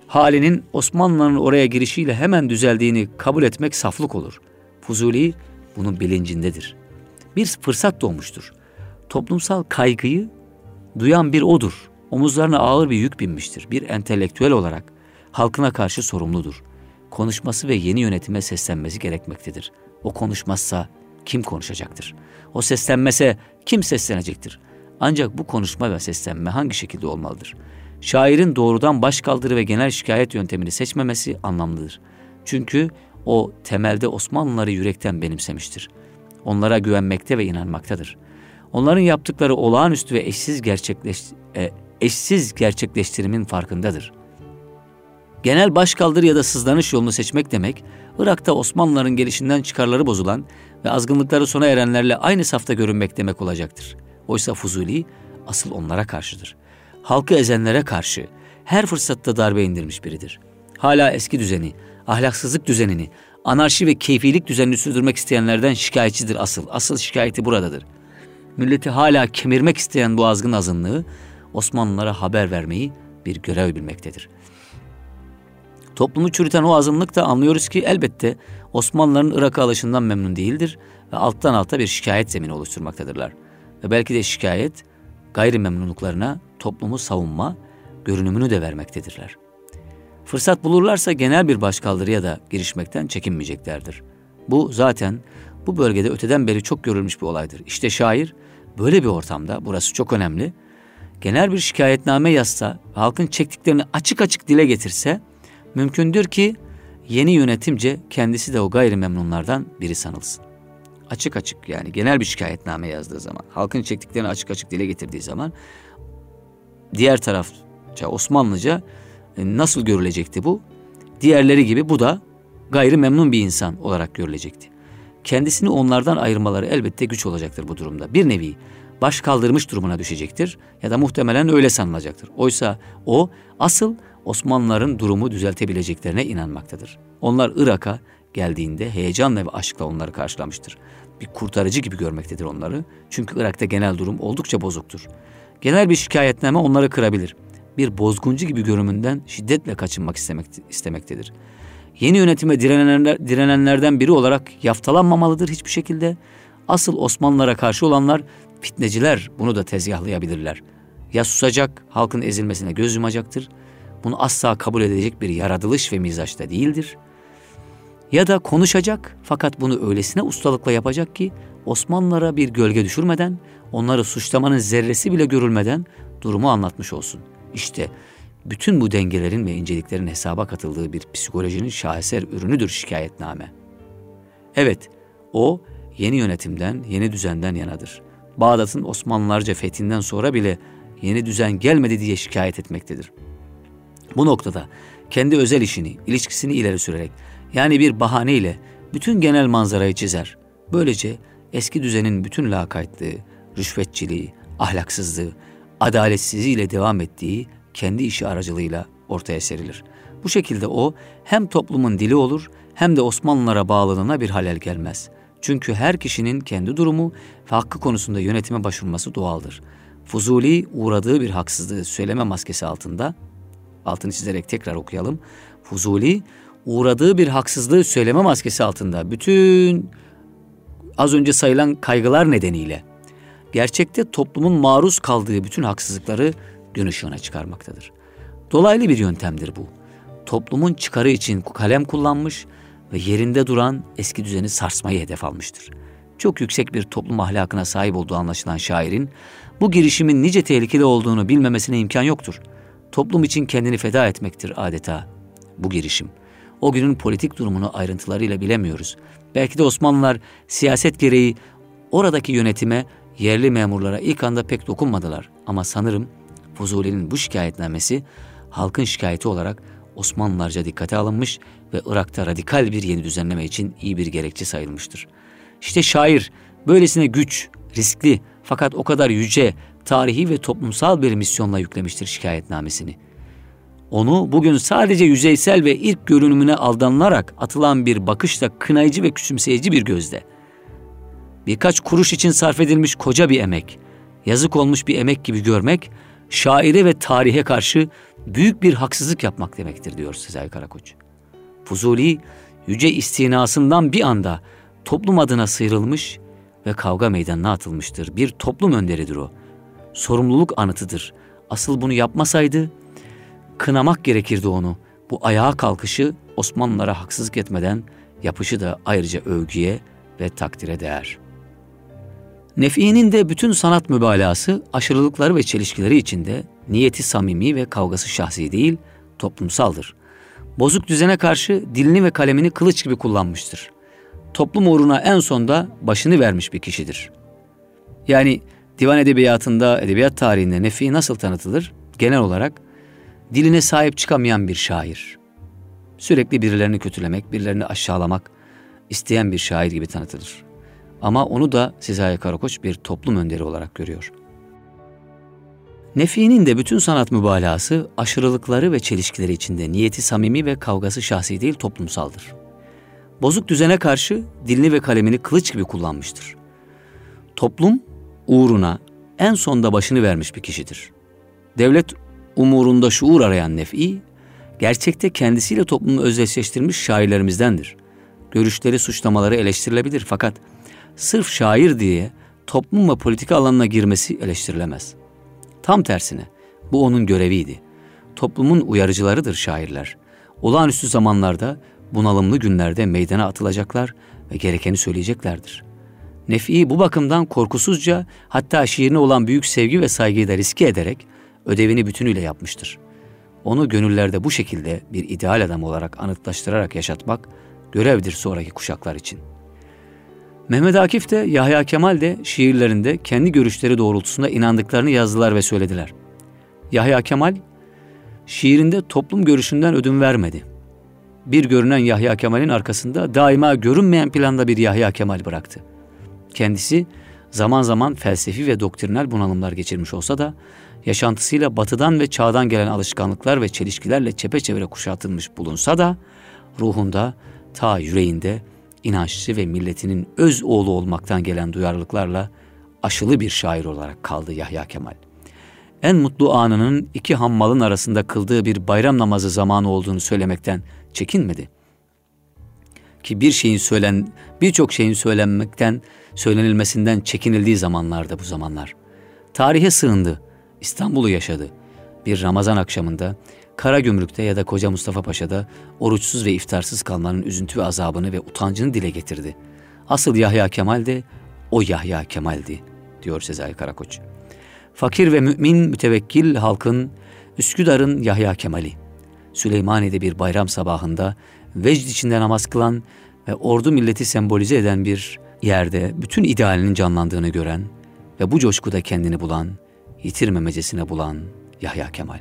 halinin Osmanlıların oraya girişiyle hemen düzeldiğini kabul etmek saflık olur. Fuzuli bunun bilincindedir. Bir fırsat doğmuştur. Toplumsal kaygıyı duyan bir odur. Omuzlarına ağır bir yük binmiştir. Bir entelektüel olarak halkına karşı sorumludur. Konuşması ve yeni yönetime seslenmesi gerekmektedir. O konuşmazsa kim konuşacaktır? O seslenmese kim seslenecektir? Ancak bu konuşma ve seslenme hangi şekilde olmalıdır? Şairin doğrudan başkaldırı ve genel şikayet yöntemini seçmemesi anlamlıdır. Çünkü o temelde Osmanlıları yürekten benimsemiştir. Onlara güvenmekte ve inanmaktadır. Onların yaptıkları olağanüstü ve eşsiz gerçekleş, e, eşsiz gerçekleştirimin farkındadır. Genel başkaldırı ya da sızlanış yolunu seçmek demek, Irak'ta Osmanlıların gelişinden çıkarları bozulan ve azgınlıkları sona erenlerle aynı safta görünmek demek olacaktır. Oysa Fuzuli asıl onlara karşıdır. Halkı ezenlere karşı her fırsatta darbe indirmiş biridir. Hala eski düzeni, ahlaksızlık düzenini, anarşi ve keyfilik düzenini sürdürmek isteyenlerden şikayetçidir asıl. Asıl şikayeti buradadır. Milleti hala kemirmek isteyen bu azgın azınlığı Osmanlılara haber vermeyi bir görev bilmektedir. Toplumu çürüten o azınlık da anlıyoruz ki elbette Osmanlıların Irak'a alışından memnun değildir ve alttan alta bir şikayet zemini oluşturmaktadırlar. Ve belki de şikayet gayrimemnunluklarına toplumu savunma görünümünü de vermektedirler. Fırsat bulurlarsa genel bir başkaldırıya da girişmekten çekinmeyeceklerdir. Bu zaten bu bölgede öteden beri çok görülmüş bir olaydır. İşte şair böyle bir ortamda, burası çok önemli, genel bir şikayetname yazsa, halkın çektiklerini açık açık dile getirse, mümkündür ki yeni yönetimce kendisi de o gayrimemnunlardan biri sanılsın. Açık açık yani genel bir şikayetname yazdığı zaman, halkın çektiklerini açık açık dile getirdiği zaman diğer tarafça Osmanlıca e, nasıl görülecekti bu? Diğerleri gibi bu da gayri memnun bir insan olarak görülecekti. Kendisini onlardan ayırmaları elbette güç olacaktır bu durumda. Bir nevi baş kaldırmış durumuna düşecektir ya da muhtemelen öyle sanılacaktır. Oysa o asıl Osmanlıların durumu düzeltebileceklerine inanmaktadır. Onlar Irak'a geldiğinde heyecanla ve aşkla onları karşılamıştır. Bir kurtarıcı gibi görmektedir onları. Çünkü Irak'ta genel durum oldukça bozuktur. Genel bir şikayetname onları kırabilir. Bir bozguncu gibi görümünden şiddetle kaçınmak istemektedir. Yeni yönetime direnenler, direnenlerden biri olarak yaftalanmamalıdır hiçbir şekilde. Asıl Osmanlılara karşı olanlar fitneciler bunu da tezgahlayabilirler. Ya susacak, halkın ezilmesine göz yumacaktır. Bunu asla kabul edecek bir yaratılış ve mizaçta değildir. Ya da konuşacak fakat bunu öylesine ustalıkla yapacak ki Osmanlılara bir gölge düşürmeden, onları suçlamanın zerresi bile görülmeden durumu anlatmış olsun. İşte bütün bu dengelerin ve inceliklerin hesaba katıldığı bir psikolojinin şaheser ürünüdür şikayetname. Evet, o yeni yönetimden, yeni düzenden yanadır. Bağdat'ın Osmanlılarca fethinden sonra bile yeni düzen gelmedi diye şikayet etmektedir. Bu noktada kendi özel işini, ilişkisini ileri sürerek yani bir bahaneyle bütün genel manzarayı çizer. Böylece eski düzenin bütün lakaytlığı, rüşvetçiliği, ahlaksızlığı, adaletsizliğiyle devam ettiği kendi işi aracılığıyla ortaya serilir. Bu şekilde o hem toplumun dili olur hem de Osmanlılara bağlılığına bir halel gelmez. Çünkü her kişinin kendi durumu ve hakkı konusunda yönetime başvurması doğaldır. Fuzuli uğradığı bir haksızlığı söyleme maskesi altında, altını çizerek tekrar okuyalım. Fuzuli uğradığı bir haksızlığı söyleme maskesi altında bütün az önce sayılan kaygılar nedeniyle gerçekte toplumun maruz kaldığı bütün haksızlıkları gün ışığına çıkarmaktadır. Dolaylı bir yöntemdir bu. Toplumun çıkarı için kalem kullanmış ve yerinde duran eski düzeni sarsmayı hedef almıştır. Çok yüksek bir toplum ahlakına sahip olduğu anlaşılan şairin bu girişimin nice tehlikeli olduğunu bilmemesine imkan yoktur. Toplum için kendini feda etmektir adeta bu girişim. O günün politik durumunu ayrıntılarıyla bilemiyoruz. Belki de Osmanlılar siyaset gereği oradaki yönetime, yerli memurlara ilk anda pek dokunmadılar. Ama sanırım Fuzuli'nin bu şikayetnamesi halkın şikayeti olarak Osmanlılarca dikkate alınmış ve Irak'ta radikal bir yeni düzenleme için iyi bir gerekçe sayılmıştır. İşte şair böylesine güç, riskli fakat o kadar yüce, tarihi ve toplumsal bir misyonla yüklemiştir şikayetnamesini. Onu bugün sadece yüzeysel ve ilk görünümüne aldanılarak atılan bir bakışla kınayıcı ve küçümseyici bir gözle. Birkaç kuruş için sarf edilmiş koca bir emek, yazık olmuş bir emek gibi görmek, şaire ve tarihe karşı büyük bir haksızlık yapmak demektir diyor Sezai Karakoç. Fuzuli, yüce istinasından bir anda toplum adına sıyrılmış ve kavga meydanına atılmıştır. Bir toplum önderidir o. Sorumluluk anıtıdır. Asıl bunu yapmasaydı kınamak gerekirdi onu. Bu ayağa kalkışı Osmanlılara haksızlık etmeden yapışı da ayrıca övgüye ve takdire değer. Nefi'nin de bütün sanat mübalağası aşırılıkları ve çelişkileri içinde niyeti samimi ve kavgası şahsi değil, toplumsaldır. Bozuk düzene karşı dilini ve kalemini kılıç gibi kullanmıştır. Toplum uğruna en sonda başını vermiş bir kişidir. Yani divan edebiyatında, edebiyat tarihinde Nefi nasıl tanıtılır? Genel olarak diline sahip çıkamayan bir şair. Sürekli birilerini kötülemek, birilerini aşağılamak isteyen bir şair gibi tanıtılır. Ama onu da Sezai Karakoç bir toplum önderi olarak görüyor. Nefi'nin de bütün sanat mübalağası aşırılıkları ve çelişkileri içinde niyeti samimi ve kavgası şahsi değil toplumsaldır. Bozuk düzene karşı dilini ve kalemini kılıç gibi kullanmıştır. Toplum uğruna en sonda başını vermiş bir kişidir. Devlet umurunda şuur arayan Nefi, gerçekte kendisiyle toplumu özdeşleştirmiş şairlerimizdendir. Görüşleri, suçlamaları eleştirilebilir fakat sırf şair diye toplum ve politika alanına girmesi eleştirilemez. Tam tersine bu onun göreviydi. Toplumun uyarıcılarıdır şairler. Olağanüstü zamanlarda, bunalımlı günlerde meydana atılacaklar ve gerekeni söyleyeceklerdir. Nefi bu bakımdan korkusuzca hatta şiirine olan büyük sevgi ve saygıyı da riske ederek ödevini bütünüyle yapmıştır. Onu gönüllerde bu şekilde bir ideal adam olarak anıtlaştırarak yaşatmak görevdir sonraki kuşaklar için. Mehmet Akif de Yahya Kemal de şiirlerinde kendi görüşleri doğrultusunda inandıklarını yazdılar ve söylediler. Yahya Kemal şiirinde toplum görüşünden ödün vermedi. Bir görünen Yahya Kemal'in arkasında daima görünmeyen planda bir Yahya Kemal bıraktı. Kendisi zaman zaman felsefi ve doktrinal bunalımlar geçirmiş olsa da yaşantısıyla batıdan ve çağdan gelen alışkanlıklar ve çelişkilerle çepeçevre kuşatılmış bulunsa da ruhunda ta yüreğinde inançlı ve milletinin öz oğlu olmaktan gelen duyarlılıklarla aşılı bir şair olarak kaldı Yahya Kemal. En mutlu anının iki hammalın arasında kıldığı bir bayram namazı zamanı olduğunu söylemekten çekinmedi. Ki bir şeyin söylen, birçok şeyin söylenmekten, söylenilmesinden çekinildiği zamanlarda bu zamanlar. Tarihe sığındı, İstanbul'u yaşadı. Bir Ramazan akşamında Karagümrük'te ya da Koca Mustafa Paşa'da oruçsuz ve iftarsız kalmanın üzüntü ve azabını ve utancını dile getirdi. Asıl Yahya Kemal de o Yahya Kemal'di diyor Sezai Karakoç. Fakir ve mümin mütevekkil halkın Üsküdar'ın Yahya Kemal'i. Süleymaniye'de bir bayram sabahında vecd içinde namaz kılan ve ordu milleti sembolize eden bir yerde bütün idealinin canlandığını gören ve bu coşkuda kendini bulan, yitirmemecesine bulan Yahya Kemal.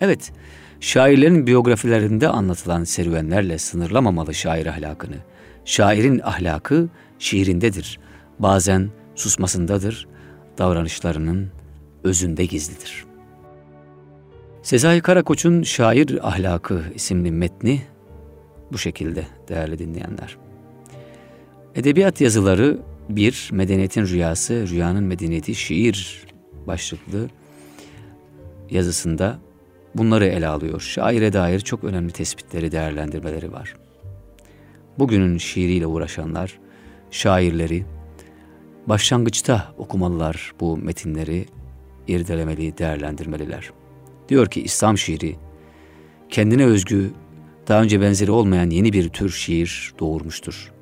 Evet, şairlerin biyografilerinde anlatılan serüvenlerle sınırlamamalı şair ahlakını. Şairin ahlakı şiirindedir. Bazen susmasındadır, davranışlarının özünde gizlidir. Sezai Karakoç'un Şair Ahlakı isimli metni bu şekilde değerli dinleyenler. Edebiyat yazıları bir Medeniyetin Rüyası, Rüyanın Medeniyeti şiir başlıklı yazısında bunları ele alıyor. Şaire dair çok önemli tespitleri, değerlendirmeleri var. Bugünün şiiriyle uğraşanlar, şairleri başlangıçta okumalılar bu metinleri, irdelemeli, değerlendirmeliler. Diyor ki İslam şiiri kendine özgü, daha önce benzeri olmayan yeni bir tür şiir doğurmuştur.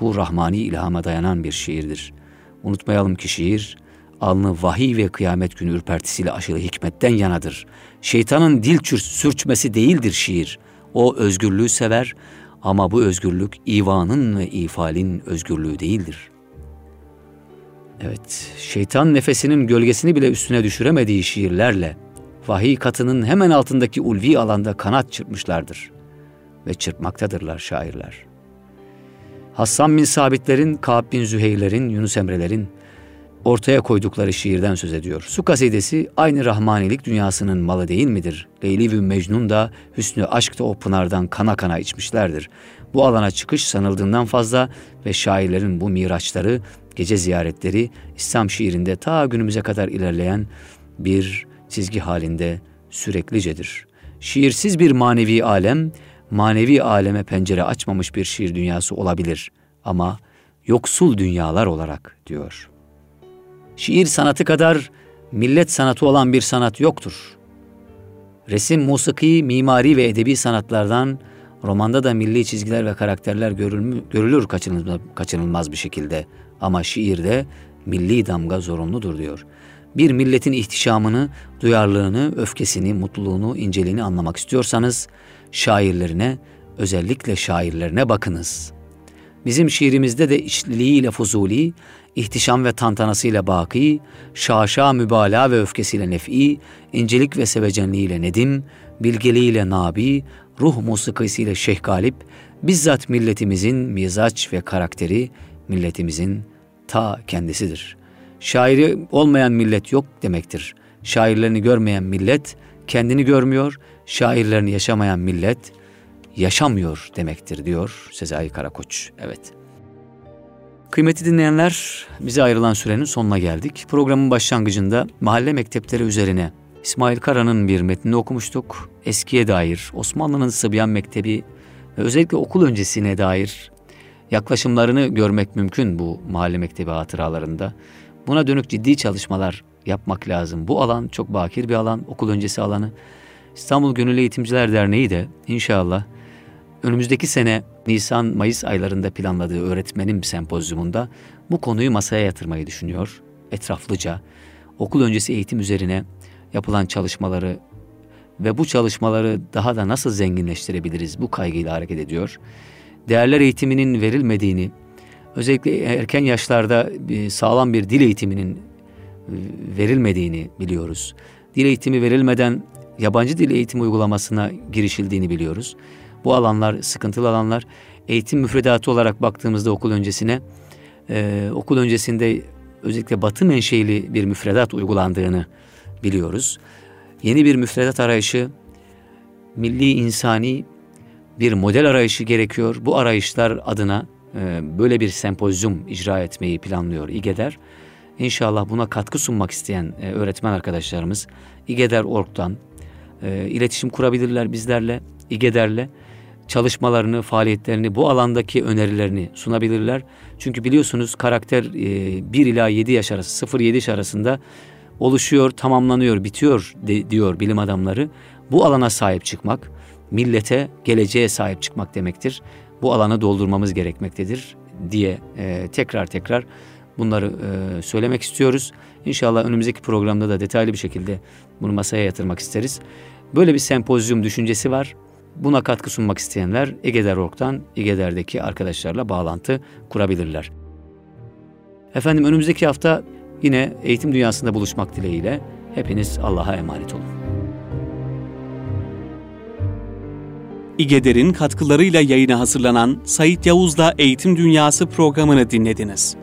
Bu rahmani ilhama dayanan bir şiirdir. Unutmayalım ki şiir alnı vahiy ve kıyamet günü ürpertisiyle aşılı hikmetten yanadır. Şeytanın dil sürçmesi değildir şiir. O özgürlüğü sever ama bu özgürlük ivanın ve ifalin özgürlüğü değildir. Evet, şeytan nefesinin gölgesini bile üstüne düşüremediği şiirlerle vahiy katının hemen altındaki ulvi alanda kanat çırpmışlardır ve çırpmaktadırlar şairler. Hassan bin Sabitlerin, Ka'b bin Züheyrlerin, Yunus Emre'lerin, ortaya koydukları şiirden söz ediyor. Su kasidesi aynı rahmanilik dünyasının malı değil midir? Leyli ve Mecnun da hüsnü aşk da o pınardan kana kana içmişlerdir. Bu alana çıkış sanıldığından fazla ve şairlerin bu miraçları, gece ziyaretleri İslam şiirinde ta günümüze kadar ilerleyen bir çizgi halinde süreklicedir. Şiirsiz bir manevi alem, manevi aleme pencere açmamış bir şiir dünyası olabilir ama yoksul dünyalar olarak diyor şiir sanatı kadar millet sanatı olan bir sanat yoktur. Resim, musiki, mimari ve edebi sanatlardan romanda da milli çizgiler ve karakterler görülür kaçınılmaz, kaçınılmaz bir şekilde. Ama şiirde milli damga zorunludur diyor. Bir milletin ihtişamını, duyarlılığını, öfkesini, mutluluğunu, inceliğini anlamak istiyorsanız şairlerine, özellikle şairlerine bakınız. Bizim şiirimizde de içliliğiyle Fuzuli, ihtişam ve tantanasıyla baki, şaşa mübalağa ve öfkesiyle nef'i, incelik ve sevecenliğiyle nedim, bilgeliğiyle nabi, ruh musikisiyle şeyh galip, bizzat milletimizin mizaç ve karakteri milletimizin ta kendisidir. Şairi olmayan millet yok demektir. Şairlerini görmeyen millet kendini görmüyor, şairlerini yaşamayan millet yaşamıyor demektir diyor Sezai Karakoç. Evet. Kıymetli dinleyenler, bize ayrılan sürenin sonuna geldik. Programın başlangıcında mahalle mektepleri üzerine İsmail Kara'nın bir metnini okumuştuk. Eskiye dair, Osmanlı'nın Sıbyan Mektebi ve özellikle okul öncesine dair yaklaşımlarını görmek mümkün bu mahalle mektebi hatıralarında. Buna dönük ciddi çalışmalar yapmak lazım. Bu alan çok bakir bir alan, okul öncesi alanı. İstanbul Gönüllü Eğitimciler Derneği de inşallah önümüzdeki sene Nisan-Mayıs aylarında planladığı öğretmenim sempozyumunda bu konuyu masaya yatırmayı düşünüyor. Etraflıca okul öncesi eğitim üzerine yapılan çalışmaları ve bu çalışmaları daha da nasıl zenginleştirebiliriz bu kaygıyla hareket ediyor. Değerler eğitiminin verilmediğini, özellikle erken yaşlarda sağlam bir dil eğitiminin verilmediğini biliyoruz. Dil eğitimi verilmeden yabancı dil eğitimi uygulamasına girişildiğini biliyoruz. Bu alanlar sıkıntılı alanlar. Eğitim müfredatı olarak baktığımızda okul öncesine, e, okul öncesinde özellikle batı menşeili bir müfredat uygulandığını biliyoruz. Yeni bir müfredat arayışı, milli insani bir model arayışı gerekiyor. Bu arayışlar adına e, böyle bir sempozyum icra etmeyi planlıyor İGEDER. İnşallah buna katkı sunmak isteyen e, öğretmen arkadaşlarımız İGEDER.org'dan e, iletişim kurabilirler bizlerle, İGEDER'le çalışmalarını, faaliyetlerini, bu alandaki önerilerini sunabilirler. Çünkü biliyorsunuz karakter e, 1 ila 7 yaş arası, 0-7 yaş arasında oluşuyor, tamamlanıyor, bitiyor de, diyor bilim adamları. Bu alana sahip çıkmak, millete, geleceğe sahip çıkmak demektir. Bu alanı doldurmamız gerekmektedir diye e, tekrar tekrar bunları e, söylemek istiyoruz. İnşallah önümüzdeki programda da detaylı bir şekilde bunu masaya yatırmak isteriz. Böyle bir sempozyum düşüncesi var. Buna katkı sunmak isteyenler Egeder.org'dan Egeder'deki arkadaşlarla bağlantı kurabilirler. Efendim önümüzdeki hafta yine eğitim dünyasında buluşmak dileğiyle hepiniz Allah'a emanet olun. İgeder'in katkılarıyla yayına hazırlanan Sayit Yavuz'la Eğitim Dünyası programını dinlediniz.